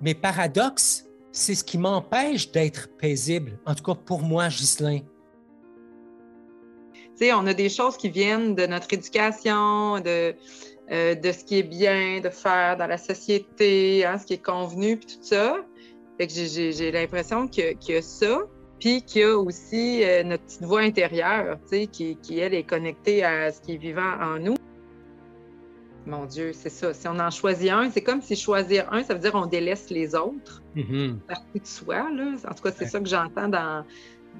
mes paradoxes, c'est ce qui m'empêche d'être paisible. En tout cas, pour moi, Ghislain. Tu sais, on a des choses qui viennent de notre éducation, de, euh, de ce qui est bien de faire dans la société, hein, ce qui est convenu, puis tout ça. Fait que j'ai l'impression qu'il y, a ça, puis qu'il y a aussi euh, notre petite voix intérieure, qui, qui, elle, est connectée à ce qui est vivant en nous. Mon Dieu, c'est ça. Si on en choisit un, c'est comme si choisir un, ça veut dire on délaisse les autres. Mm Partie de soi, là. En tout cas, c'est ça que j'entends dans,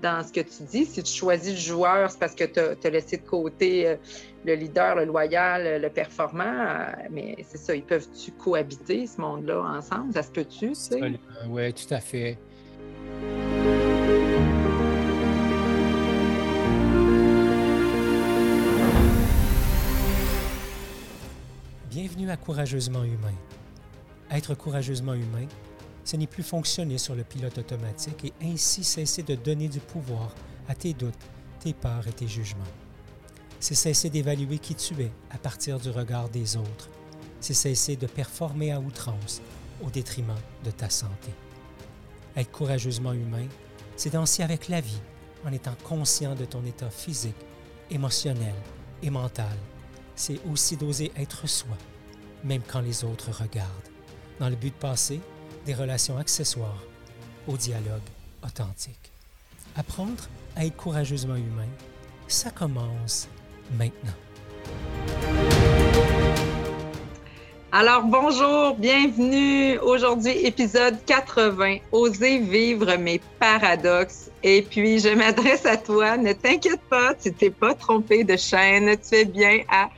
dans ce que tu dis. Si tu choisis le joueur, c'est parce que tu as, laissé de côté euh, le leader, le loyal, le performant. Euh, mais c'est ça, ils peuvent-tu cohabiter, ce monde-là, ensemble? Ça se peut-tu, tu sais? Oui, tout à fait. Bienvenue à Courageusement Humain. Être courageusement humain, ce n'est plus fonctionner sur le pilote automatique et ainsi cesser de donner du pouvoir à tes doutes, tes peurs et tes jugements. C'est cesser d'évaluer qui tu es à partir du regard des autres. C'est cesser de performer à outrance au détriment de ta santé. Être courageusement humain, c'est danser avec la vie en étant conscient de ton état physique, émotionnel et mental. C'est aussi d'oser être soi, même quand les autres regardent, dans le but de passer des relations accessoires au dialogue authentique. Apprendre à être courageusement humain, ça commence maintenant. Alors bonjour, bienvenue aujourd'hui épisode 80, Oser vivre mes paradoxes. Et puis je m'adresse à toi, ne t'inquiète pas, tu t'es pas trompé de chaîne, tu es bien à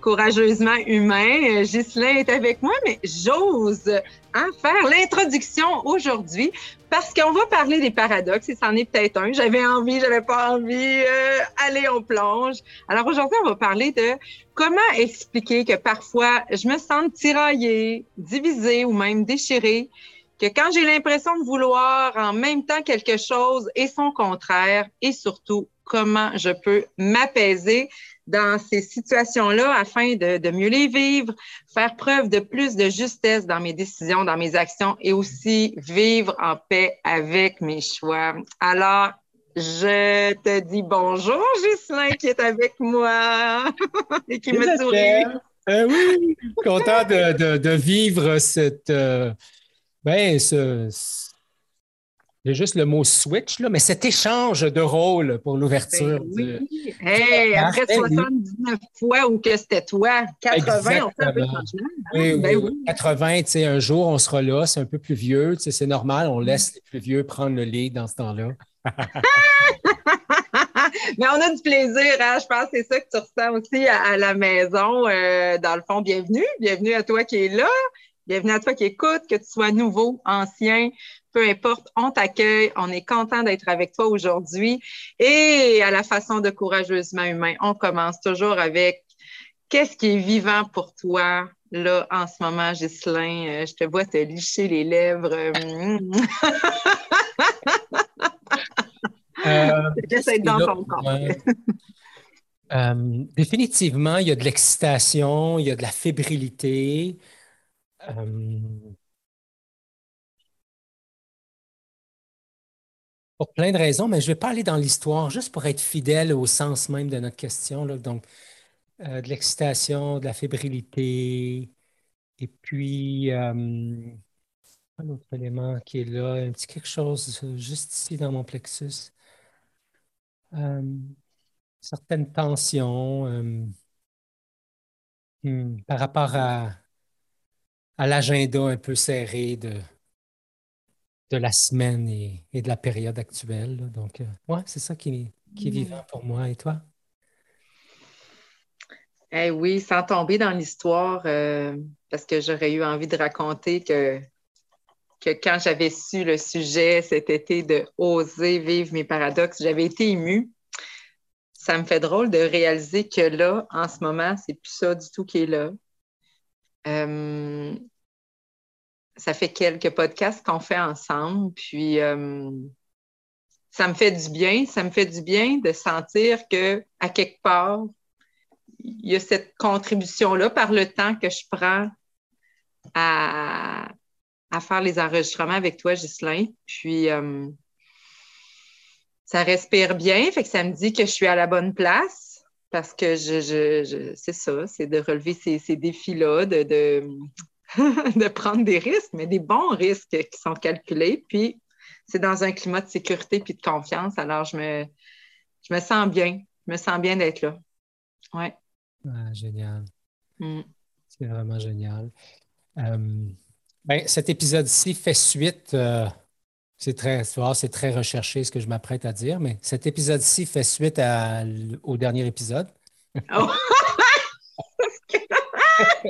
courageusement humain. Ghislain est avec moi, mais j'ose en faire l'introduction aujourd'hui parce qu'on va parler des paradoxes et c'en est peut-être un. J'avais envie, j'avais pas envie. Euh, allez, on plonge. Alors aujourd'hui, on va parler de comment expliquer que parfois je me sens tiraillée, divisée ou même déchirée que quand j'ai l'impression de vouloir en même temps quelque chose et son contraire, et surtout comment je peux m'apaiser dans ces situations-là afin de, mieux les vivre, faire preuve de plus de justesse dans mes décisions, dans mes actions et aussi vivre en paix avec mes choix. Alors, je te dis bonjour, Ghislain, qui est avec moi et qui me sourit. Euh, oui, content de, vivre cette, euh, ben, ce, il juste le mot switch, là, mais cet échange de rôle pour l'ouverture. Ben oui. Hey, après 79 fois ou que c'était toi, 80, on fait un peu de changement. Oui, ben oui, 80, tu sais, un jour, on sera là, c'est un peu plus vieux, tu sais, c'est normal, on laisse les plus vieux prendre le lit dans ce temps-là. Mais on a du plaisir, hein? je pense que c'est ça que tu ressens aussi à, la maison. Euh, dans le fond, bienvenue. Bienvenue à toi qui es là. Bienvenue à toi qui écoute, que tu sois nouveau, ancien, peu importe, on t'accueille. On est content d'être avec toi aujourd'hui. Et à la façon de courageusement humain, on commence toujours avec qu'est-ce qui est vivant pour toi là en ce moment, Ghislain? Euh, je te vois te licher les lèvres. Euh, J'essaie dans ton corps. Euh, définitivement, il y a de l'excitation, il y a de la fébrilité. Pour plein de raisons, mais je ne vais pas aller dans l'histoire, juste pour être fidèle au sens même de notre question. Donc, euh, de l'excitation, de la fébrilité, et puis euh, un autre élément qui est là, un petit quelque chose juste ici dans mon plexus. Euh, certaines tensions hmm, par rapport à, à l'agenda un peu serré de, de la semaine et, de la période actuelle. Donc, euh, ouais, c'est ça qui, est, mm. vivant pour moi. Et toi? Eh oui, sans tomber dans l'histoire, euh, parce que j'aurais eu envie de raconter que, que quand j'avais su le sujet cet été de oser vivre mes paradoxes, j'avais été émue. Ça me fait drôle de réaliser que là, en ce moment, c'est plus ça du tout qui est là. Euh, ça fait quelques podcasts qu'on fait ensemble, puis euh, ça me fait du bien. Ça me fait du bien de sentir que à quelque part, il y a cette contribution-là par le temps que je prends à, faire les enregistrements avec toi, Ghislain. Puis, euh, ça respire bien, fait que ça me dit que je suis à la bonne place parce que je, c'est ça, c'est de relever ces, défis-là, de, prendre des risques, mais des bons risques qui sont calculés. Puis, c'est dans un climat de sécurité puis de confiance. Alors, je me, je me sens bien. Je me sens bien d'être là. Ouais. Ah, génial. Mm. C'est vraiment génial. Euh, ben, cet épisode-ci fait suite. Euh, c'est très, c'est très recherché ce que je m'apprête à dire, mais cet épisode-ci fait suite au dernier épisode. Oh.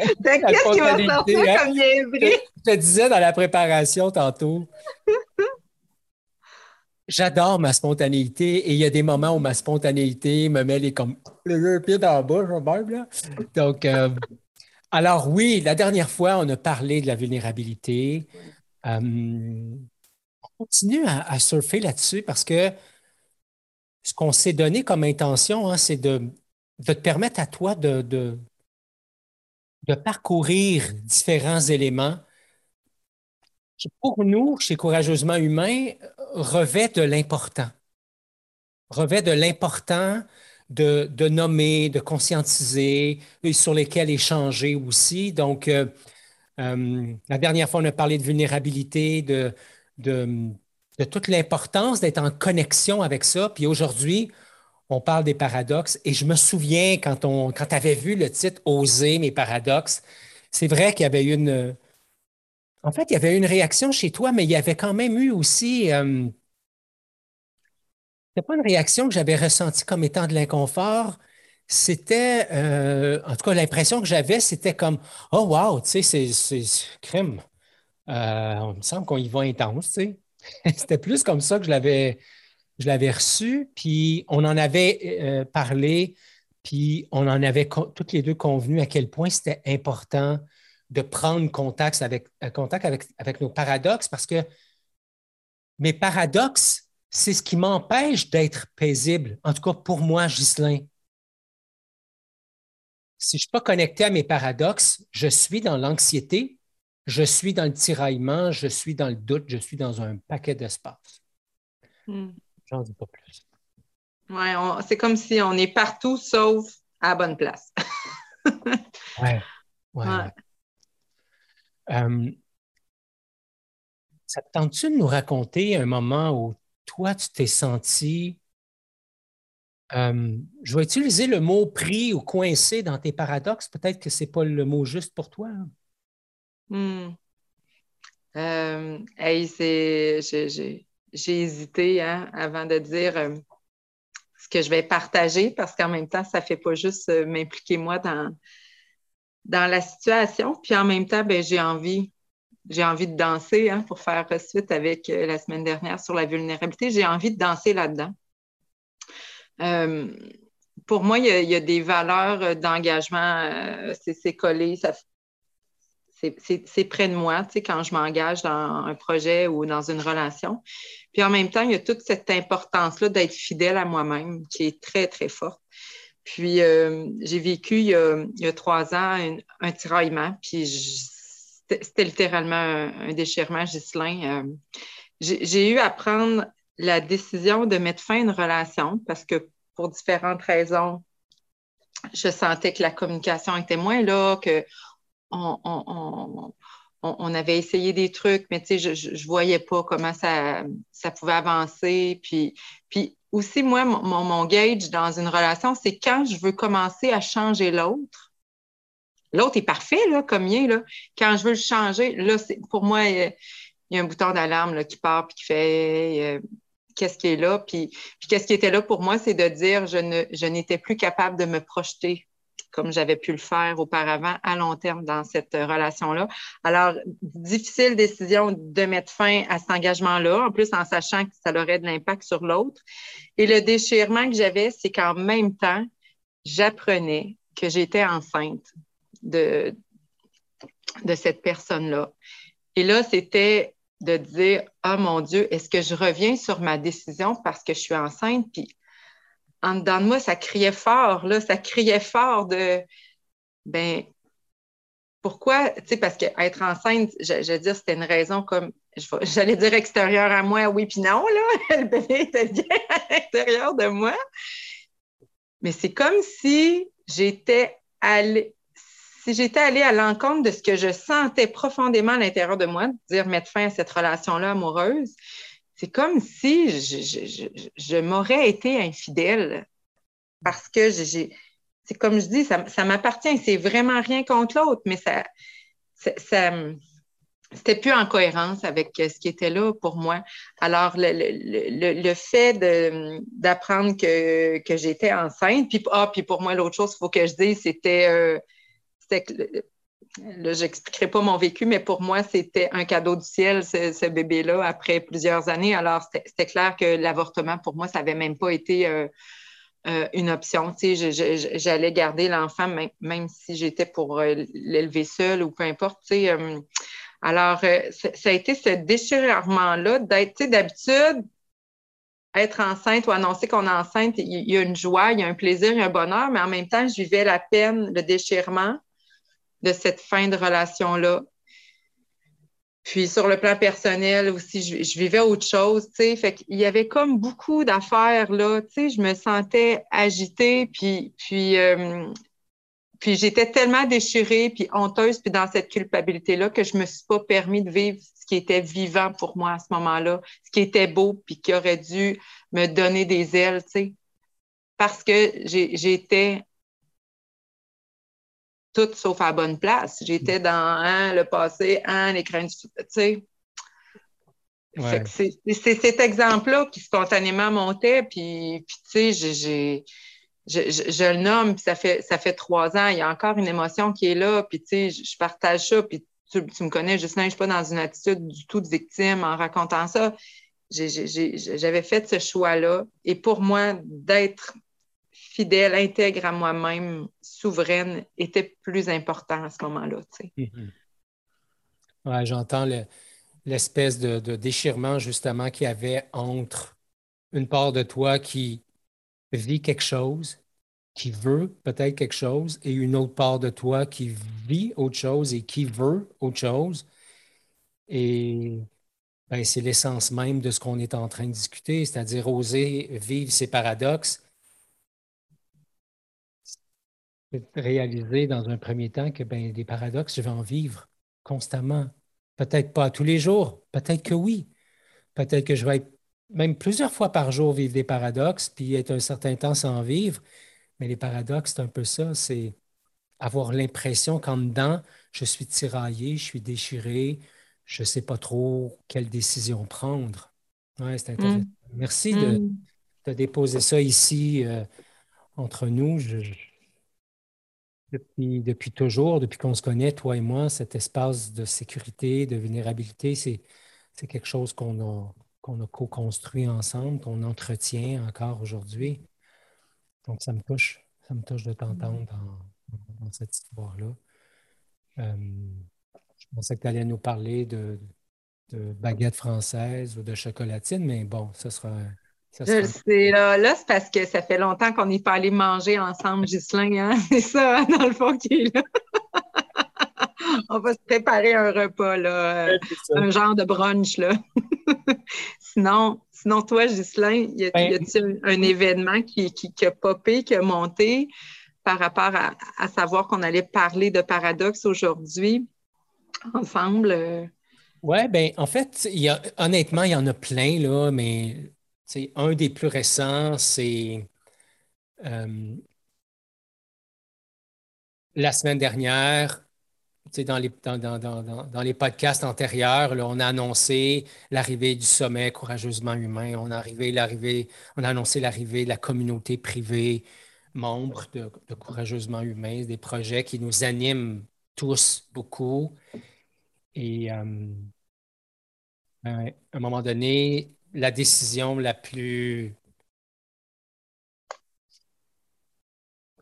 Qu'est-ce qui va sortir hein? comme je, je te disais dans la préparation tantôt. J'adore ma spontanéité et il y a des moments où ma spontanéité me met les comme le pied dans la bouche, là. Donc, euh, alors oui, la dernière fois, on a parlé de la vulnérabilité. Euh, on continue à, surfer là-dessus parce que ce qu'on s'est donné comme intention, hein, c'est de, te permettre à toi de, de, parcourir différents éléments qui, pour nous, chez Courageusement Humain, revêt de l'important. Revêt de l'important de, nommer, de conscientiser, et sur lesquels échanger aussi. Donc, euh, euh, la dernière fois, on a parlé de vulnérabilité, de, de, toute l'importance d'être en connexion avec ça. Puis aujourd'hui, on parle des paradoxes. Et je me souviens quand, on, avais vu le titre Oser mes paradoxes, c'est vrai qu'il y avait une. En fait, il y avait une réaction chez toi, mais il y avait quand même eu aussi. Euh, c'était pas une réaction que j'avais ressentie comme étant de l'inconfort. C'était, euh, en tout cas, l'impression que j'avais, c'était comme Oh, wow, tu sais, c'est crime. Euh, on me semble qu'on y va intense, c'était plus comme ça que je l'avais, je l'avais reçu, puis on en avait euh, parlé, puis on en avait toutes les deux convenu à quel point c'était important de prendre contact avec, contact avec, avec nos paradoxes parce que mes paradoxes, c'est ce qui m'empêche d'être paisible, en tout cas pour moi, Ghislain. Si je ne suis pas connecté à mes paradoxes, je suis dans l'anxiété, je suis dans le tiraillement, je suis dans le doute, je suis dans un paquet d'espace. Hmm. J'en dis pas plus. Oui, c'est comme si on est partout sauf à la bonne place. oui. Ouais, euh, ça te tente-tu de nous raconter un moment où toi, tu t'es senti, euh, je vais utiliser le mot pris ou coincé dans tes paradoxes, peut-être que ce n'est pas le mot juste pour toi. Hein? Hmm. Euh, j'ai hésité hein, avant de dire euh, ce que je vais partager parce qu'en même temps, ça ne fait pas juste m'impliquer moi dans, dans la situation. Puis en même temps, ben, j'ai envie j'ai envie de danser hein, pour faire suite avec euh, la semaine dernière sur la vulnérabilité. J'ai envie de danser là-dedans. Euh, pour moi, il y, a, des valeurs d'engagement, euh, c'est collé, c'est près de moi, tu sais, quand je m'engage dans un projet ou dans une relation. Puis en même temps, il y a toute cette importance-là d'être fidèle à moi-même qui est très, très forte. Puis j'ai vécu il y, a, trois ans un, tiraillement, puis c'était littéralement un, déchirement, Ghislain. Euh, j'ai eu à prendre la décision de mettre fin à une relation parce que pour différentes raisons, je sentais que la communication était moins là, que on, avait essayé des trucs, mais je ne voyais pas comment ça, pouvait avancer. Puis, puis aussi, moi, mon, mon gauge dans une relation, c'est quand je veux commencer à changer l'autre, L'autre est parfait, là, comme il est. Là. Quand je veux le changer, là, pour moi, il y a un bouton d'alarme qui part et qui fait euh, qu'est-ce qui est là? Puis, qu'est-ce qui était là pour moi, c'est de dire je n'étais plus capable de me projeter comme j'avais pu le faire auparavant à long terme dans cette relation-là. Alors, difficile décision de mettre fin à cet engagement-là, en plus en sachant que ça aurait de l'impact sur l'autre. Et le déchirement que j'avais, c'est qu'en même temps, j'apprenais que j'étais enceinte de, de cette personne-là. Et là, c'était de dire, ah mon Dieu, est-ce que je reviens sur ma décision parce que je suis enceinte? Puis en dedans de moi, ça criait fort, là, ça criait fort de, ben, pourquoi, tu sais, parce qu'être enceinte, je, veux dire, c'était une raison comme, j'allais dire extérieure à moi, oui, puis non, là, le bébé était bien à l'intérieur de moi. Mais c'est comme si j'étais allée, si j'étais allée à l'encontre de ce que je sentais profondément à l'intérieur de moi, de dire mettre fin à cette relation-là amoureuse, c'est comme si je, m'aurais été infidèle parce que c'est comme je dis, ça, m'appartient. C'est vraiment rien contre l'autre, mais ça, c'était plus en cohérence avec ce qui était là pour moi. Alors, le, fait d'apprendre que, j'étais enceinte, puis, ah, puis pour moi, l'autre chose, il faut que je dise, c'était, euh, là, j'expliquerai pas mon vécu, mais pour moi, c'était un cadeau du ciel, ce, bébé-là, après plusieurs années. Alors, c'était clair que l'avortement, pour moi, ça n'avait même pas été euh, euh, une option. J'allais garder l'enfant, même, si j'étais pour euh, l'élever seul ou peu importe. alors, ça a été ce déchirement-là d'être, d'habitude, être enceinte ou annoncer qu'on est enceinte, il y a une joie, il y a un plaisir, il y a un bonheur, mais en même temps, je vivais la peine, le déchirement de cette fin de relation-là. Puis sur le plan personnel aussi, je, vivais autre chose, tu sais. Fait y avait comme beaucoup d'affaires là, tu sais. Je me sentais agitée, euh, puis j'étais tellement déchirée, puis honteuse, puis dans cette culpabilité-là que je me suis pas permis de vivre ce qui était vivant pour moi à ce moment-là, ce qui était beau, puis qui aurait dû me donner des ailes, tu sais. Parce que j'étais tout sauf à la bonne place. J'étais dans hein, le passé, hein, les craintes, tu sais. C'est cet exemple-là qui spontanément montait, puis, tu sais, j'ai, je, le nomme, puis ça fait, ça fait trois ans, il y a encore une émotion qui est là, puis tu sais, je partage ça, puis tu, me connais, je ne suis pas dans une attitude du tout de victime en racontant ça. J'avais fait ce choix-là, et pour moi, d'être fidèle, intègre à moi-même, souveraine, était plus important à ce moment-là. Oui, j'entends l'espèce de, déchirement justement qu'il y avait entre une part de toi qui vit quelque chose, qui veut peut-être quelque chose, et une autre part de toi qui vit autre chose et qui veut autre chose. Et ben, c'est l'essence même de ce qu'on est en train de discuter, c'est-à-dire oser vivre ces paradoxes réaliser dans un premier temps que ben, des paradoxes, je vais en vivre constamment. Peut-être pas tous les jours, peut-être que oui. Peut-être que je vais être même plusieurs fois par jour vivre des paradoxes, puis être un certain temps sans vivre. Mais les paradoxes, c'est un peu ça, c'est avoir l'impression qu'en dedans, je suis tiraillé, je suis déchiré, je ne sais pas trop quelle décision prendre. Ouais, c'est intéressant. Mm. Merci De, mm. de, déposer ça ici euh, entre nous. Je, depuis, toujours, depuis qu'on se connaît, toi et moi, cet espace de sécurité, de vulnérabilité, c'est, quelque chose qu'on a, a co-construit ensemble, qu'on entretient encore aujourd'hui. Donc, ça me touche. Ça me touche de t'entendre dans, cette histoire-là. Euh, je pensais que tu allais nous parler de, de baguette française ou de chocolatine, mais bon, ce sera je le sais, là, là c'est parce que ça fait longtemps qu'on n'est pas allé manger ensemble, Ghislain. Hein? C'est ça, hein, dans le fond, qui est là. On va se préparer un repas, là, un genre de brunch. Là. sinon, sinon, toi, Ghislain, y a-t-il un, événement qui, qui, a popé, qui a monté par rapport à, savoir qu'on allait parler de paradoxe aujourd'hui ensemble? Oui, bien, en fait, y a, honnêtement, il y en a plein, là, mais un des plus récents, c'est euh, la semaine dernière, dans les, dans, les podcasts antérieurs, on a annoncé l'arrivée du sommet courageusement humain. On a, on annoncé l'arrivée de la communauté privée, membre de, courageusement humain, des projets qui nous animent tous beaucoup. Et euh, à un moment donné, la décision la plus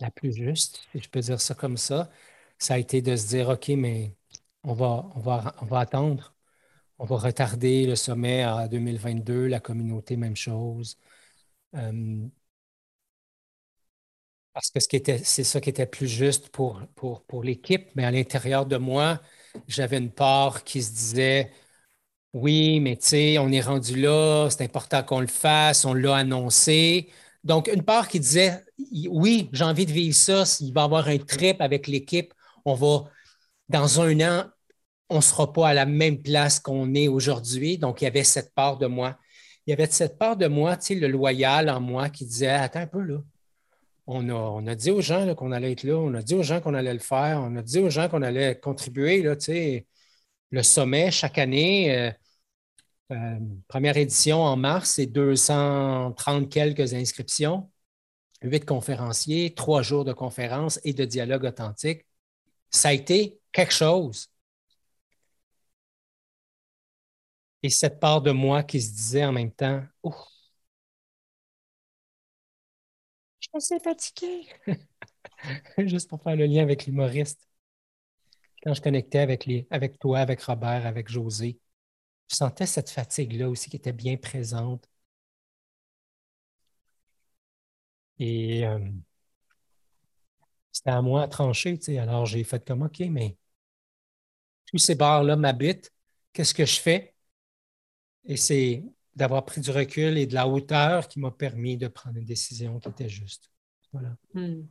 la plus juste, si je peux dire ça comme ça, ça a été de se dire, OK, mais on va, on va, attendre. On va retarder le sommet à 2022, la communauté, même chose. Euh, Parce que c'est ça qui était plus juste pour, pour, pour l'équipe, mais à l'intérieur de moi, j'avais une part qui se disait Oui, mais tu sais, on est rendu là, c'est important qu'on le fasse, on l'a annoncé. Donc, une part qui disait Oui, j'ai envie de vivre ça, il va y avoir un trip avec l'équipe, on va, dans un an, on ne sera pas à la même place qu'on est aujourd'hui. Donc, il y avait cette part de moi. Il y avait cette part de moi, tu sais, le loyal en moi qui disait Attends un peu, là. On a, on a dit aux gens qu'on allait être là, on a dit aux gens qu'on allait le faire, on a dit aux gens qu'on allait contribuer, là, tu sais, le sommet chaque année. Euh, euh, première édition en mars, c'est 230 quelques inscriptions, huit conférenciers, trois jours de conférences et de dialogue authentique. Ça a été quelque chose. Et cette part de moi qui se disait en même temps, oh, je suis assez fatigué. Juste pour faire le lien avec l'humoriste. Quand je connectais avec, les, avec toi, avec Robert, avec José, je sentais cette fatigue-là aussi qui était bien présente. Et euh, c'était à moi à trancher. Alors j'ai fait comme OK, mais tous ces bars-là m'habitent. Qu'est-ce que je fais? Et c'est d'avoir pris du recul et de la hauteur qui m'a permis de prendre une décision qui était juste. Voilà. Hmm.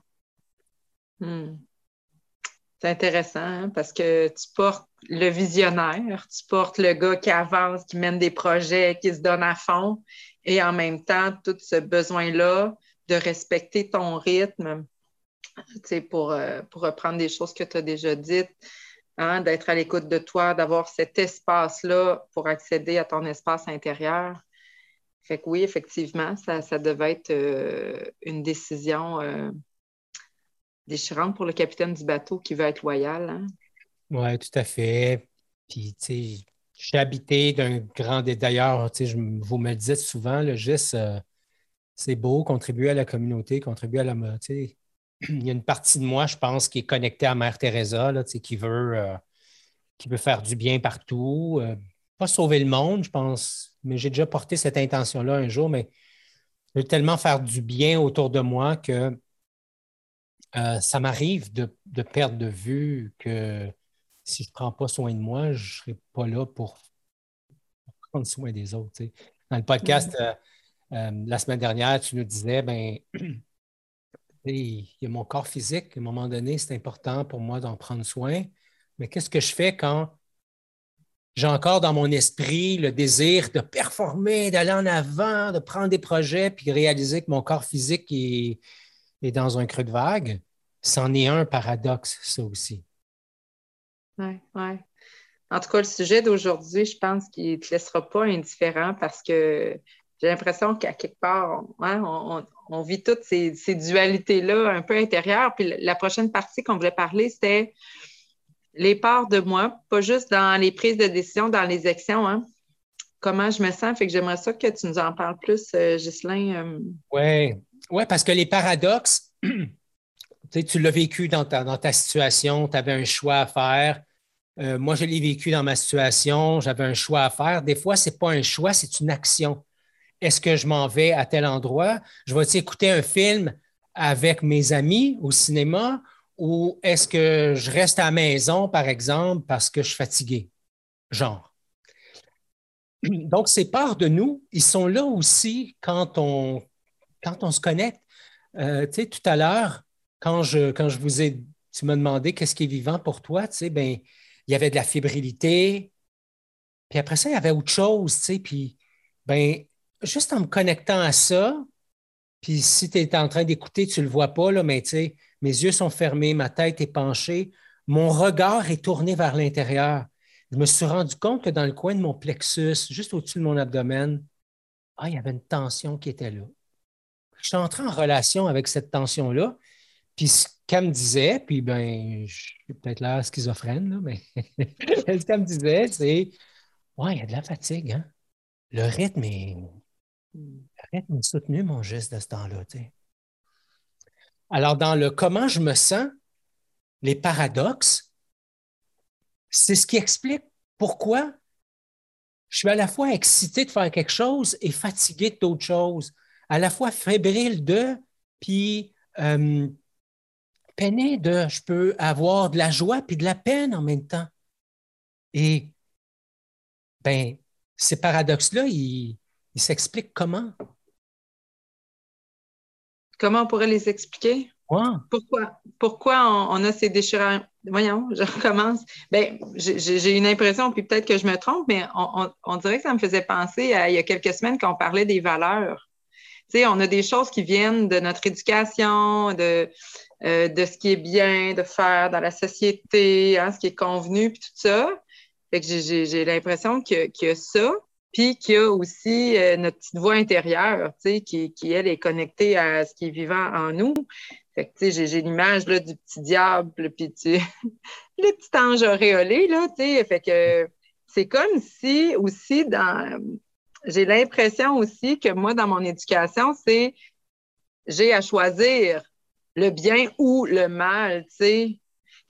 Hmm. C'est intéressant hein, parce que tu portes le visionnaire, tu portes le gars qui avance, qui mène des projets, qui se donne à fond, et en même temps, tout ce besoin-là de respecter ton rythme, pour, euh, pour reprendre des choses que tu as déjà dites, hein, d'être à l'écoute de toi, d'avoir cet espace-là pour accéder à ton espace intérieur. Fait que oui, effectivement, ça, ça devait être euh, une décision euh, déchirante pour le capitaine du bateau qui veut être loyal. Hein? Oui, tout à fait. Puis, tu sais, je suis habité d'un grand. D'ailleurs, tu sais, vous me le dites souvent, le GIS, c'est beau, contribuer à la communauté, contribuer à la. Tu il y a une partie de moi, je pense, qui est connectée à Mère Teresa, là, qui, veut, euh, qui faire du bien partout. Euh, pas sauver le monde, je pense, mais j'ai déjà porté cette intention-là un jour, mais je veux tellement faire du bien autour de moi que euh, ça m'arrive de, perdre de vue que si je ne prends pas soin de moi, je ne serai pas là pour, prendre soin des autres. Dans le podcast, la semaine dernière, tu nous disais, ben, il y a mon corps physique. À un moment donné, c'est important pour moi d'en prendre soin. Mais qu'est-ce que je fais quand j'ai encore dans mon esprit le désir de performer, d'aller en avant, de prendre des projets, puis réaliser que mon corps physique est, dans un creux de vague? C'en est un paradoxe, ça aussi. Oui, oui. En tout cas, le sujet d'aujourd'hui, je pense qu'il ne te laissera pas indifférent parce que j'ai l'impression qu'à quelque part, hein, on, vit toutes ces, dualités-là un peu intérieures. Puis la prochaine partie qu'on voulait parler, c'était les parts de moi, pas juste dans les prises de décision, dans les actions. Hein. Comment je me sens? Fait que j'aimerais ça que tu nous en parles plus, euh, Ghislain. Oui, ouais, parce que les paradoxes, tu l'as vécu dans ta, dans ta situation, tu avais un choix à faire. Euh, moi, je l'ai vécu dans ma situation, j'avais un choix à faire. Des fois, ce n'est pas un choix, c'est une action est-ce que je m'en vais à tel endroit? Je vais écouter un film avec mes amis au cinéma ou est-ce que je reste à la maison, par exemple, parce que je suis fatigué? Genre. Donc, ces parts de nous, ils sont là aussi quand on, quand on se connecte. Euh, tu sais, tout à l'heure, quand je, quand je vous ai, tu m'as demandé qu'est-ce qui est vivant pour toi, tu sais, ben, il y avait de la fébrilité, puis après ça, il y avait autre chose, tu sais, puis ben, juste en me connectant à ça, puis si tu es en train d'écouter, tu ne le vois pas, là, mais tu sais, mes yeux sont fermés, ma tête est penchée, mon regard est tourné vers l'intérieur. Je me suis rendu compte que dans le coin de mon plexus, juste au-dessus de mon abdomen, ah, il y avait une tension qui était là. Je suis entré en relation avec cette tension-là. Puis ce qu'elle me disait, puis ben, je suis peut-être là schizophrène, là, mais ce qu'elle me disait, c'est Ouais, il y a de la fatigue, hein? Le rythme est, Arrête de me soutenir mon geste de ce temps-là. Alors, dans le comment je me sens, les paradoxes, c'est ce qui explique pourquoi je suis à la fois excité de faire quelque chose et fatigué d'autre chose, à la fois fébrile de, puis euh, de, je peux avoir de la joie puis de la peine en même temps. Et ben, ces paradoxes-là, ils, s'expliquent comment? Comment on pourrait les expliquer? Pourquoi, pourquoi on, a ces déchirements? Voyons, je recommence. Ben, j'ai une impression, puis peut-être que je me trompe, mais on, dirait que ça me faisait penser à il y a quelques semaines qu'on parlait des valeurs. On a des choses qui viennent de notre éducation, de, euh, ce qui est bien de faire dans la société, hein, ce qui est convenu, puis tout ça. Que j'ai l'impression qu'il y, a ça, puis qu'il y a aussi euh, notre petite voix intérieure, tu sais, qui, elle, est connectée à ce qui est vivant en nous. Fait que, j'ai l'image, là, du petit diable, puis tu... le petit ange auréolé, là, tu sais. Fait que c'est comme si, aussi, dans... J'ai l'impression aussi que moi, dans mon éducation, c'est j'ai à choisir le bien ou le mal, tu sais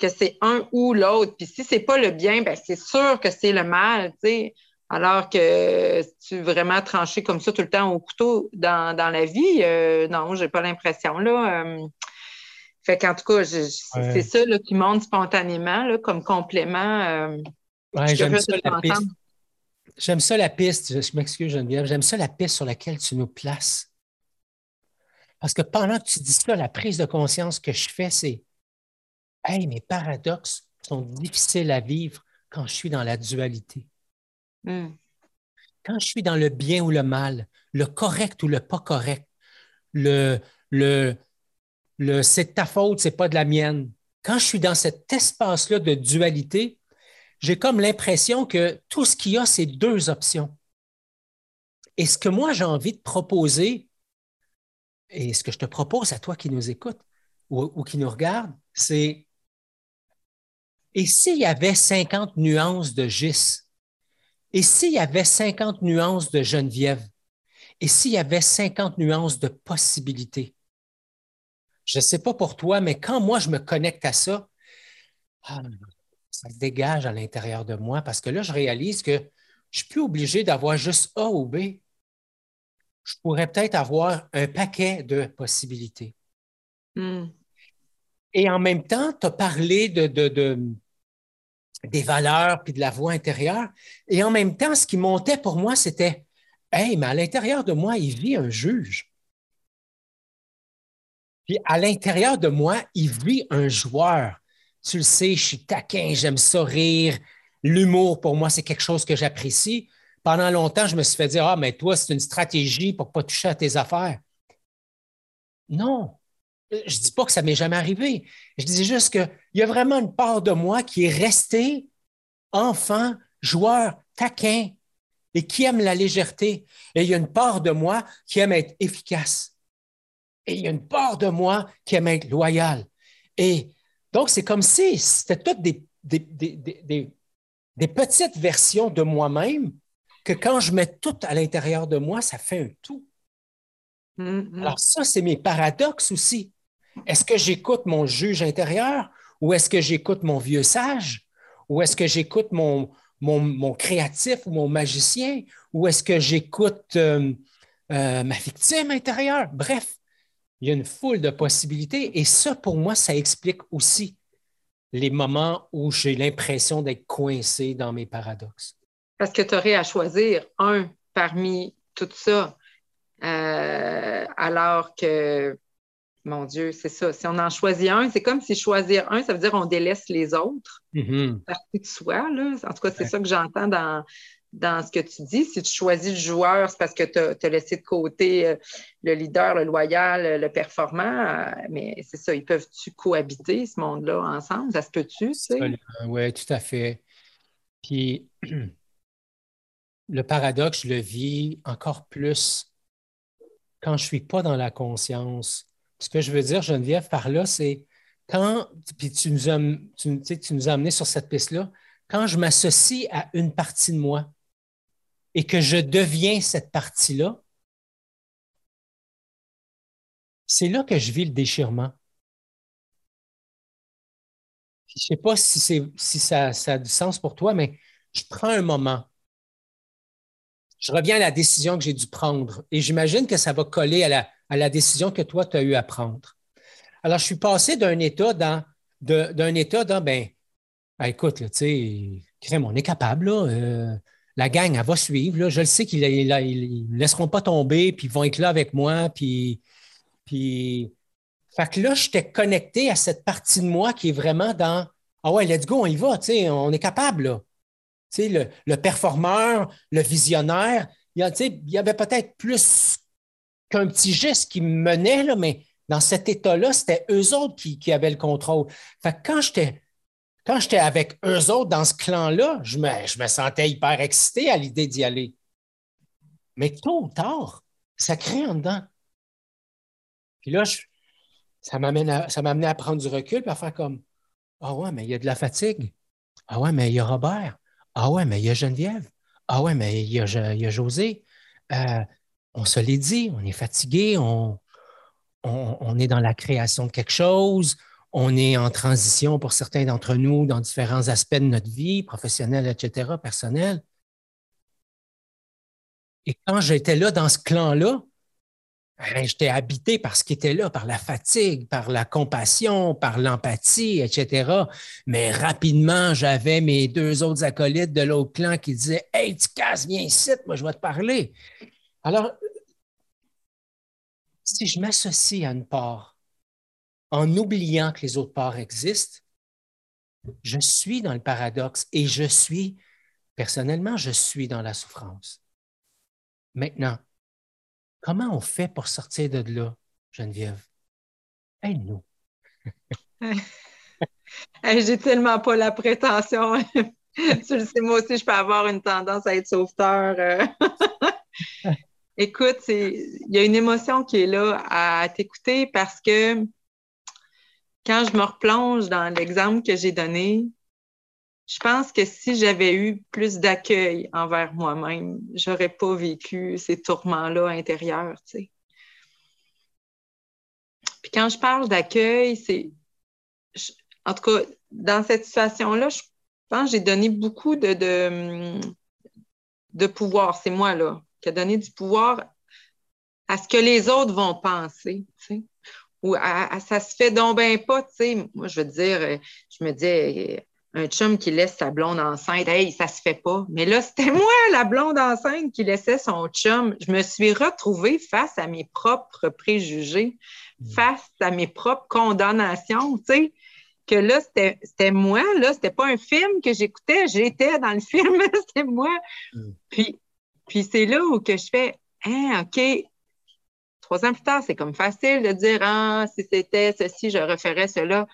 que c'est un ou l'autre. Puis si c'est pas le bien, ben c'est sûr que c'est le mal, tu sais. Alors que si tu vraiment trancher comme ça tout le temps au couteau dans, la vie, euh, non, j'ai pas l'impression, là. Euh. fait qu'en tout cas, c'est ça qui monte spontanément, là, comme complément. Euh. j'aime ça, la piste. J'aime ça la piste, je m'excuse Geneviève, j'aime ça la piste sur laquelle tu nous places. Parce que pendant que tu dis ça, la prise de conscience que je fais, c'est Hey, mes paradoxes sont difficiles à vivre quand je suis dans la dualité. Hmm. Quand je suis dans le bien ou le mal, le correct ou le pas correct, le, le, le c'est de ta faute, c'est pas de la mienne. Quand je suis dans cet espace-là de dualité, j'ai comme l'impression que tout ce qu'il y a, c'est deux options. Et ce que moi, j'ai envie de proposer, et ce que je te propose à toi qui nous écoute ou, qui nous regarde, c'est et s'il y avait 50 nuances de Gis? Et s'il y avait 50 nuances de Geneviève? Et s'il y avait 50 nuances de possibilités? Je ne sais pas pour toi, mais quand moi je me connecte à ça, ah, ça se dégage à l'intérieur de moi parce que là, je réalise que je ne suis plus obligé d'avoir juste A ou B. Je pourrais peut-être avoir un paquet de possibilités. Hmm. Et en même temps, tu as parlé de, des valeurs puis de la voix intérieure. Et en même temps, ce qui montait pour moi, c'était Hey, mais à l'intérieur de moi, il vit un juge. Puis à l'intérieur de moi, il vit un joueur. Tu le sais, je suis taquin, j'aime ça rire. L'humour, pour moi, c'est quelque chose que j'apprécie. Pendant longtemps, je me suis fait dire Ah, mais toi, c'est une stratégie pour ne pas toucher à tes affaires. Non, je ne dis pas que ça m'est jamais arrivé. Je dis juste qu'il y a vraiment une part de moi qui est restée enfant, joueur, taquin et qui aime la légèreté. Et il y a une part de moi qui aime être efficace. Et il y a une part de moi qui aime être loyal. Et donc, c'est comme si c'était toutes des, des, petites versions de moi-même que quand je mets tout à l'intérieur de moi, ça fait un tout. Mm-hmm. Alors ça, c'est mes paradoxes aussi. Est-ce que j'écoute mon juge intérieur ou est-ce que j'écoute mon vieux sage ou est-ce que j'écoute mon, mon, créatif ou mon magicien ou est-ce que j'écoute euh, euh, ma victime intérieure? Bref, il y a une foule de possibilités et ça, pour moi, ça explique aussi les moments où j'ai l'impression d'être coincé dans mes paradoxes. Parce que tu aurais à choisir un parmi tout ça, euh, alors que mon Dieu, c'est ça. Si on en choisit un, c'est comme si choisir un, ça veut dire qu'on délaisse les autres. Mm-hmm. Partie de soi, là. En tout cas, c'est ça que j'entends dans, dans ce que tu dis. Si tu choisis le joueur, c'est parce que tu as, laissé de côté euh, le leader, le loyal, le performant. Euh, mais c'est ça, ils peuvent-tu cohabiter, ce monde-là, ensemble? Ça se peut-tu, Oui, tout à fait. Puis, le paradoxe, je le vis encore plus quand je ne suis pas dans la conscience ce que je veux dire, Geneviève, par là, c'est quand, puis tu nous as, tu, tu nous as amené sur cette piste-là, quand je m'associe à une partie de moi et que je deviens cette partie-là, c'est là que je vis le déchirement. Je ne sais pas si, si ça, ça, a du sens pour toi, mais je prends un moment. Je reviens à la décision que j'ai dû prendre et j'imagine que ça va coller à la, décision que toi, tu as eu à prendre. Alors, je suis passé d'un état dans, d'un état dans, ben, ben écoute, tu sais, on est capable, là. Euh, la gang, elle va suivre. Je le sais qu'ils ne laisseront pas tomber, puis ils vont être là avec moi. Puis, puis... Fait que là, j'étais connecté à cette partie de moi qui est vraiment dans Ah ouais, let's go, on y va, on est capable. Le performeur, le visionnaire, il y, avait peut-être plus qu'un petit geste qui me menait, là, mais dans cet état-là, c'était eux autres qui, qui, avaient le contrôle. Fait que quand j'étais quand j'étais avec eux autres dans ce clan-là, je me, sentais hyper excité à l'idée d'y aller. Mais tôt ou tard, ça crée en dedans. Puis là, ça m'amenait à, prendre du recul et à faire comme Ah ouais, mais il y a de la fatigue. Ah ouais, mais il y a Robert. Ah ouais, mais il y a Geneviève. Ah ouais, mais il y a, José. Euh, on se l'est dit, on est fatigué, on, est dans la création de quelque chose, on est en transition pour certains d'entre nous dans différents aspects de notre vie, professionnelle, etc., personnelle. Et quand j'étais là dans ce clan-là, ben, j'étais habité par ce qui était là, par la fatigue, par la compassion, par l'empathie, etc. Mais rapidement, j'avais mes deux autres acolytes de l'autre clan qui disaient Hey, tu casses, viens ici, moi je vais te parler. Alors, si je m'associe à une part en oubliant que les autres parts existent, je suis dans le paradoxe et je suis, personnellement, je suis dans la souffrance. Maintenant, comment on fait pour sortir de là, Geneviève? Aide-nous. J'ai tellement pas la prétention. tu le sais, moi aussi, je peux avoir une tendance à être sauveteur. Euh. Écoute, il y a une émotion qui est là à t'écouter parce que quand je me replonge dans l'exemple que j'ai donné, je pense que si j'avais eu plus d'accueil envers moi-même, j'aurais pas vécu ces tourments-là intérieurs. Puis quand je parle d'accueil, c'est. En tout cas, dans cette situation-là, je pense que j'ai donné beaucoup de, de, de pouvoir. C'est moi, là, qui a donné du pouvoir à ce que les autres vont penser, ou ça se fait donc bien pas, tu sais. Moi, je veux dire, euh, je me dis, un chum qui laisse sa blonde enceinte, hey, ça se fait pas. Mais là, c'était moi, la blonde enceinte, qui laissait son chum. Je me suis retrouvée face à mes propres préjugés, mm. face à mes propres condamnations, tu sais. Que là, c'était moi, là, c'était pas un film que j'écoutais, j'étais dans le film, c'était moi. Mm. Puis, puis c'est là où que je fais, hein, OK, trois ans plus tard, c'est comme facile de dire Ah, si c'était ceci, je referais cela.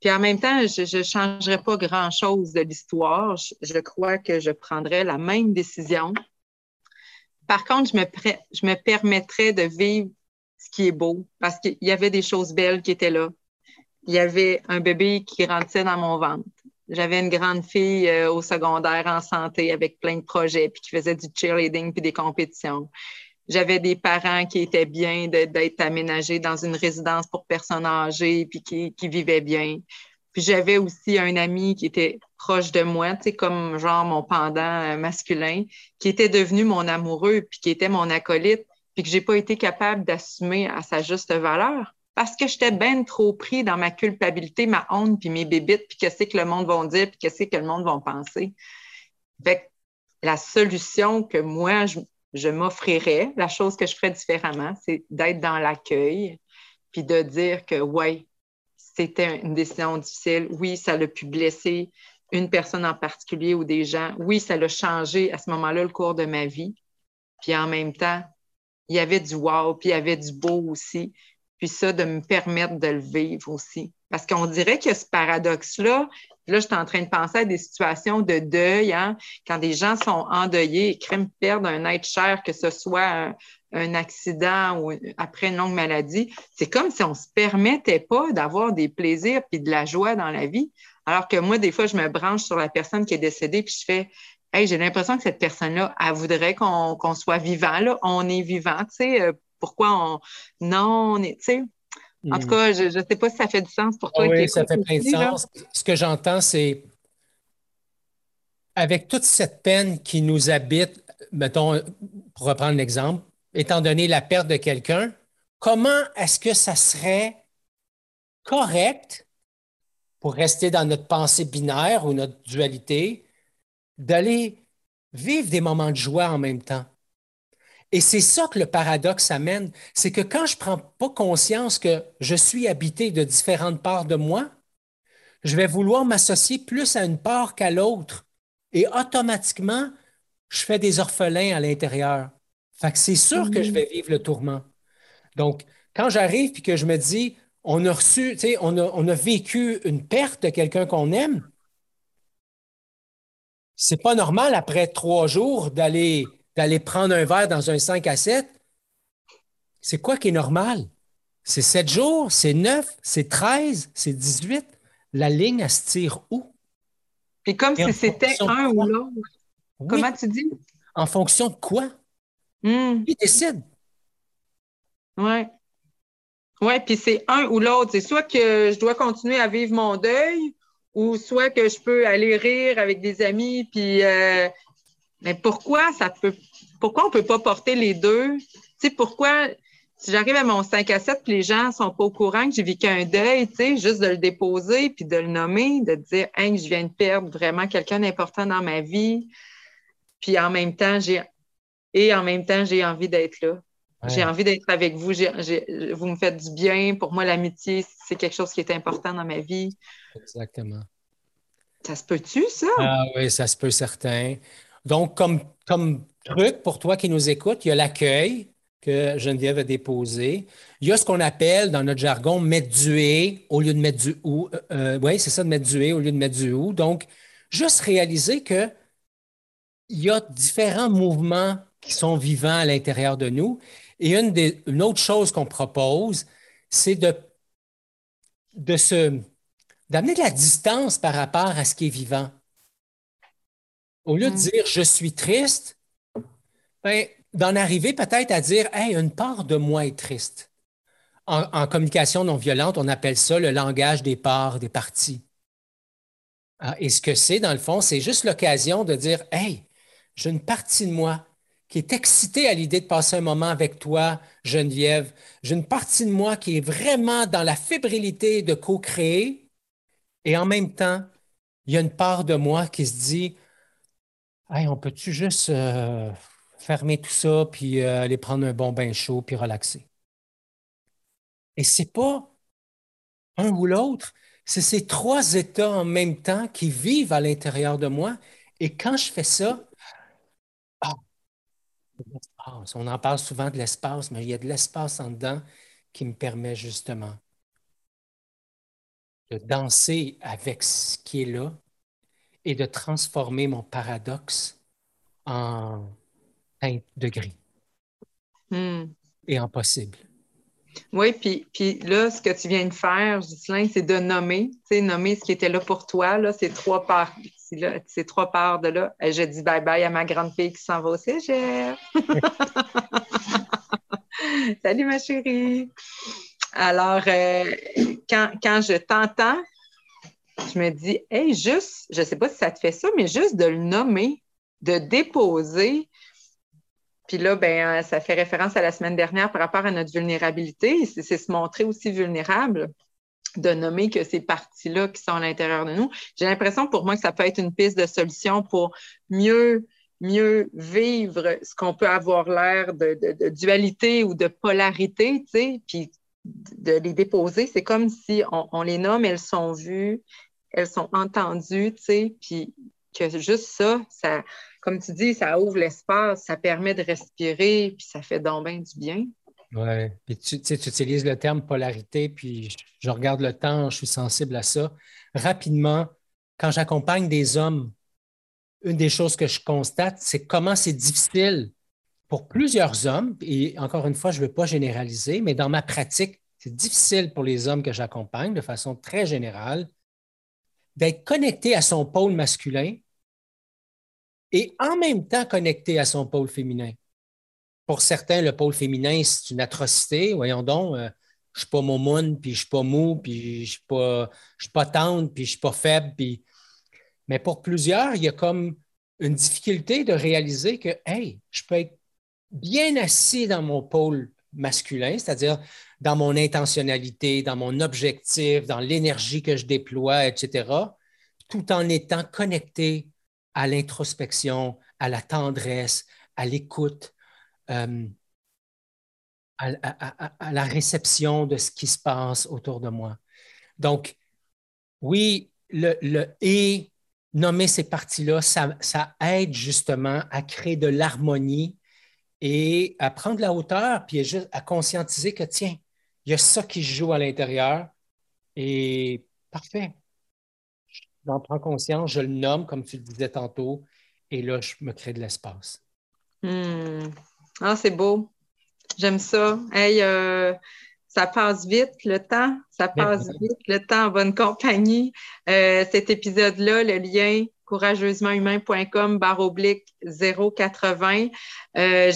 Puis en même temps, je ne changerais pas grand-chose de l'histoire. Je, crois que je prendrais la même décision. Par contre, je me, je me permettrais de vivre ce qui est beau parce qu'il y avait des choses belles qui étaient là. Il y avait un bébé qui grandissait dans mon ventre. J'avais une grande fille euh, au secondaire en santé avec plein de projets, puis qui faisait du cheerleading puis des compétitions. J'avais des parents qui étaient bien d'être aménagés dans une résidence pour personnes âgées puis qui, qui vivaient bien. Puis j'avais aussi un ami qui était proche de moi, tu comme genre mon pendant euh, masculin, qui était devenu mon amoureux puis qui était mon acolyte, puis que j'ai pas été capable d'assumer à sa juste valeur parce que j'étais bien trop pris dans ma culpabilité, ma honte, puis mes bébites, puis qu'est-ce que le monde va dire, puis qu'est-ce que le monde va penser. Fait la solution que moi, je, je m'offrirais, la chose que je ferais différemment, c'est d'être dans l'accueil, puis de dire que, oui, c'était une décision difficile. Oui, ça l'a pu blesser une personne en particulier ou des gens. Oui, ça l'a changé à ce moment-là le cours de ma vie. Puis en même temps, il y avait du wow, puis il y avait du beau aussi. Puis ça, de me permettre de le vivre aussi. Parce qu'on dirait que ce paradoxe-là, là, je suis en train de penser à des situations de deuil, hein, quand des gens sont endeuillés et craignent perdre un être cher, que ce soit un, accident ou après une longue maladie. C'est comme si on ne se permettait pas d'avoir des plaisirs et de la joie dans la vie. Alors que moi, des fois, je me branche sur la personne qui est décédée puis je fais Hey, j'ai l'impression que cette personne-là, elle voudrait qu'on soit vivant. Là. On est vivant, tu sais. Pourquoi on. Non, on est. Tu sais, en tout hmm. cas, je ne sais pas si ça fait du sens pour toi. Oui, ça fait plein de sens. Ce que j'entends, c'est avec toute cette peine qui nous habite, mettons, pour reprendre l'exemple, étant donné la perte de quelqu'un, comment est-ce que ça serait correct, pour rester dans notre pensée binaire ou notre dualité, d'aller vivre des moments de joie en même temps? Et c'est ça que le paradoxe amène, c'est que quand je ne prends pas conscience que je suis habité de différentes parts de moi, je vais vouloir m'associer plus à une part qu'à l'autre. Et automatiquement, je fais des orphelins à l'intérieur. Fait que c'est sûr que je vais vivre le tourment. Donc, quand j'arrive et que je me dis, on a reçu, on a, on a vécu une perte de quelqu'un qu'on aime, c'est pas normal après trois jours d'aller d'aller prendre un verre dans un 5 à 7. C'est quoi qui est normal? C'est 7 jours, c'est 9, c'est 13, c'est 18. La ligne, elle se tire où? Et comme si c'était un ou l'autre. Comment tu dis? En fonction de quoi? Hmm. Qui décide? Oui. Oui, puis c'est un ou l'autre. C'est soit que je dois continuer à vivre mon deuil ou soit que je peux aller rire avec des amis. Puis, euh, mais pourquoi ça peut, pourquoi on ne peut pas porter les deux? Tu sais, pourquoi si j'arrive à mon 5 à 7 les gens ne sont pas au courant que j'ai vécu un deuil, tu sais, juste de le déposer puis de le nommer, de dire, hein, je viens de perdre vraiment quelqu'un d'important dans ma vie. Puis en même temps, j'ai et en même temps, j'ai envie d'être là. J'ai envie d'être avec vous. vous me faites du bien. Pour moi, l'amitié, c'est quelque chose qui est important dans ma vie. Exactement. Ça se peut-tu, ça? Ah oui, ça se peut certain. Donc, comme, truc pour toi qui nous écoute, il y a l'accueil que Geneviève a déposé. Il y a ce qu'on appelle dans notre jargon mettre du et au lieu de mettre du ou. Euh, euh, oui, c'est ça, de mettre du et au lieu de mettre du ou. Donc, juste réaliser que il y a différents mouvements qui sont vivants à l'intérieur de nous. Et une, autre chose qu'on propose, c'est de, de se, d'amener de la distance par rapport à ce qui est vivant. Au lieu de mm. dire je suis triste, ben, d'en arriver peut-être à dire Hey, une part de moi est triste. En, en, communication non violente, on appelle ça le langage des parts, des parties. Ah, et ce que c'est, dans le fond, c'est juste l'occasion de dire Hey, j'ai une partie de moi qui est excitée à l'idée de passer un moment avec toi, Geneviève. J'ai une partie de moi qui est vraiment dans la fébrilité de co-créer. Et en même temps, il y a une part de moi qui se dit Hey, on peut-tu juste euh, fermer tout ça, puis euh, aller prendre un bon bain chaud, puis relaxer? Et c'est pas un ou l'autre, c'est ces trois états en même temps qui vivent à l'intérieur de moi. Et quand je fais ça, on en parle souvent de l'espace, mais il y a de l'espace en dedans qui me permet justement de danser avec ce qui est là et de transformer mon paradoxe en teinte de gris hmm. et en possible. Oui, puis, puis là, ce que tu viens de faire, Ghislain, c'est de nommer, tu sais, nommer ce qui était là pour toi, là, ces trois parts, ces trois parts de là. Et je dis bye-bye à ma grande fille qui s'en va au cégep. Salut, ma chérie. Alors, euh, quand, quand je t'entends, je me dis, hey, juste, je ne sais pas si ça te fait ça, mais juste de le nommer, de déposer, puis là, ben, euh, ça fait référence à la semaine dernière par rapport à notre vulnérabilité. C'est se montrer aussi vulnérable, de nommer que ces parties-là qui sont à l'intérieur de nous. J'ai l'impression pour moi que ça peut être une piste de solution pour mieux, mieux vivre ce qu'on peut avoir l'air de, dualité ou de polarité, tu sais, puis de les déposer. C'est comme si on, on les nomme, elles sont vues, elles sont entendues, tu sais, puis que juste ça, ça, comme tu dis, ça ouvre l'espace, ça permet de respirer, puis ça fait donc bien du bien. Oui, puis tu, tu utilises le terme polarité, puis je, regarde le temps, je suis sensible à ça. Rapidement, quand j'accompagne des hommes, une des choses que je constate, c'est comment c'est difficile pour plusieurs hommes, et encore une fois, je ne veux pas généraliser, mais dans ma pratique, c'est difficile pour les hommes que j'accompagne de façon très générale d'être connecté à son pôle masculin et en même temps connecté à son pôle féminin. Pour certains, le pôle féminin, c'est une atrocité. Voyons donc, euh, je ne suis pas momoun, puis je ne suis pas mou, puis je ne suis, pas, suis pas tendre, puis je ne suis pas faible. Puis... Mais pour plusieurs, il y a comme une difficulté de réaliser que, hey, je peux être bien assis dans mon pôle masculin, c'est-à-dire dans mon intentionnalité, dans mon objectif, dans l'énergie que je déploie, etc., tout en étant connecté à l'introspection, à la tendresse, à l'écoute, euh, à, la réception de ce qui se passe autour de moi. Donc, oui, le, et nommer ces parties-là, ça, ça, aide justement à créer de l'harmonie et à prendre la hauteur, puis juste à conscientiser que, tiens, il y a ça qui joue à l'intérieur et parfait. J'en prends conscience, je le nomme, comme tu le disais tantôt, et là, je me crée de l'espace. Hmm. Ah, c'est beau. J'aime ça. Hey, euh, ça passe vite le temps. Ça ben passe vite le temps en bonne compagnie. Euh, cet épisode-là, le lien courageusementhumain.com barre oblique 080. Euh,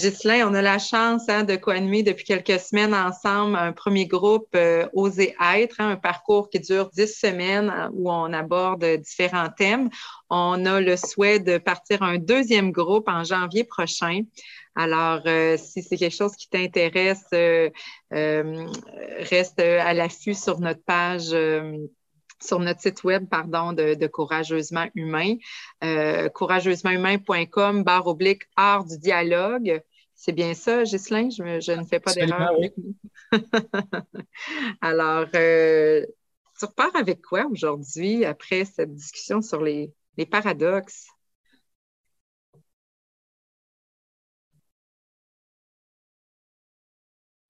on a la chance hein, de co-animer depuis quelques semaines ensemble un premier groupe euh, Oser être, hein, un parcours qui dure dix semaines hein, où on aborde différents thèmes. On a le souhait de partir un deuxième groupe en janvier prochain. Alors, euh, si c'est quelque chose qui t'intéresse, euh, reste à l'affût sur notre page sur notre site web, pardon, de, Courageusement Humain, euh, courageusementhumain.com, barre oblique, art du dialogue. C'est bien ça, Ghislain? Je, ne fais pas d'erreur. Alors, euh, tu repars avec quoi aujourd'hui après cette discussion sur les, paradoxes?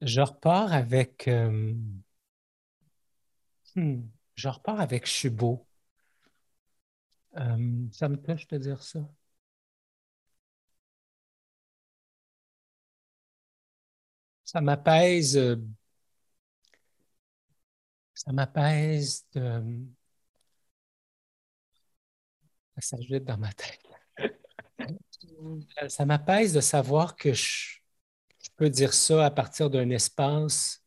Je repars avec. Euh, hmm, je repars avec je suis beau. Euh, ça me touche de dire ça. Ça m'apaise. Euh, ça m'apaise de. Ça s'ajoute dans ma tête. ça m'apaise de savoir que je, peux dire ça à partir d'un espace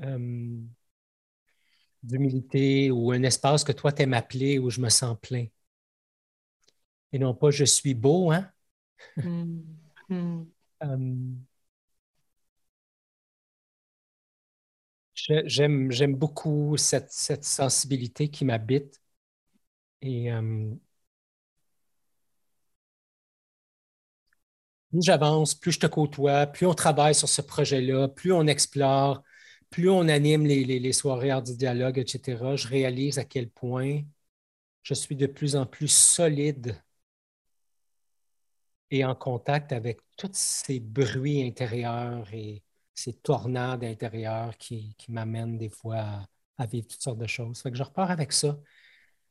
euh, d'humilité ou un espace que toi t'aimes appeler où je me sens plein. Et non pas je suis beau, hein? Hmm. Hmm. Euh, j'aime, beaucoup cette, sensibilité qui m'habite. Et euh, plus j'avance, plus je te côtoie, plus on travaille sur ce projet-là, plus on explore, plus on anime les, soirées hors du dialogue, etc., je réalise à quel point je suis de plus en plus solide et en contact avec tous ces bruits intérieurs et ces tornades intérieures qui, m'amènent des fois à, vivre toutes sortes de choses. Fait que je repars avec ça,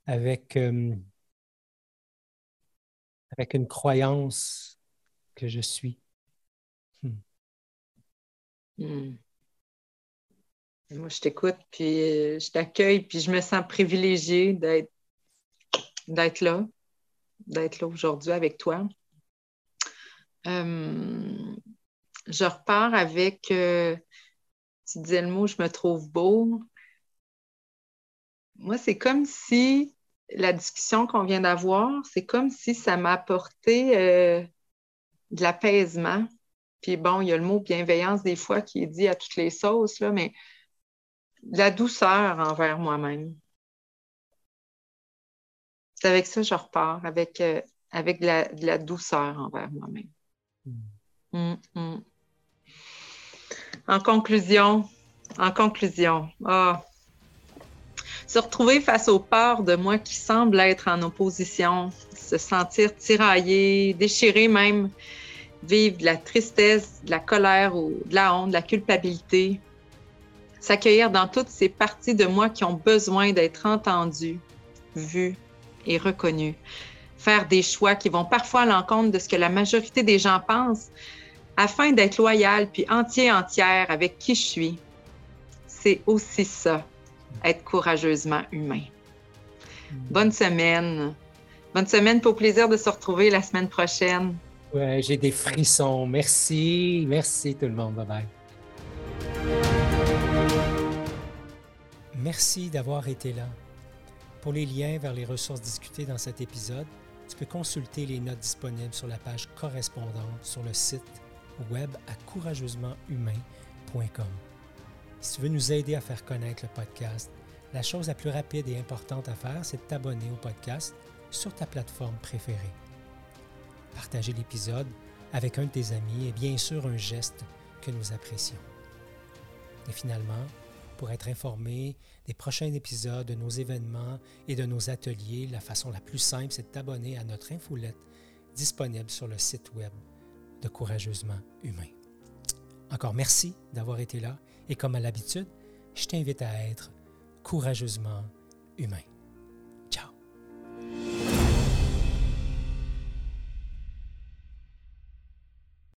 avec, euh, avec une croyance que je suis. Hmm. Hmm. Moi, je t'écoute, puis euh, je t'accueille, puis je me sens privilégiée d'être, là, d'être là aujourd'hui avec toi. Euh, je repars avec, euh, tu disais le mot, je me trouve beau. Moi, c'est comme si la discussion qu'on vient d'avoir, c'est comme si ça m'a apporté de l'apaisement. Puis bon, il y a le mot bienveillance des fois qui est dit à toutes les sauces, là, mais de la douceur envers moi-même. C'est avec ça que je repars, avec, euh, avec de, la, douceur envers moi-même. Mm. Mm, mm. En conclusion, en conclusion, ah, se retrouver face aux peurs de moi qui semblent être en opposition, se sentir tiraillé, déchiré même, vivre de la tristesse, de la colère ou de la honte, de la culpabilité, s'accueillir dans toutes ces parties de moi qui ont besoin d'être entendues, vues et reconnues. Faire des choix qui vont parfois à l'encontre de ce que la majorité des gens pensent afin d'être loyal puis entier entière avec qui je suis. C'est aussi ça, être courageusement humain. Bonne semaine. Bonne semaine pour plaisir de se retrouver la semaine prochaine. Ouais, j'ai des frissons. Merci. Merci tout le monde. Bye bye. Merci d'avoir été là. Pour les liens vers les ressources discutées dans cet épisode, tu peux consulter les notes disponibles sur la page correspondante sur le site web à courageusementhumain.com. Si tu veux nous aider à faire connaître le podcast, la chose la plus rapide et importante à faire, c'est de t'abonner au podcast sur ta plateforme préférée. Partager l'épisode avec un de tes amis est bien sûr un geste que nous apprécions. Et finalement, pour être informé des prochains épisodes, de nos événements et de nos ateliers, la façon la plus simple, c'est de t'abonner à notre infolette disponible sur le site web de Courageusement Humain. Encore merci d'avoir été là et comme à l'habitude, je t'invite à être courageusement humain.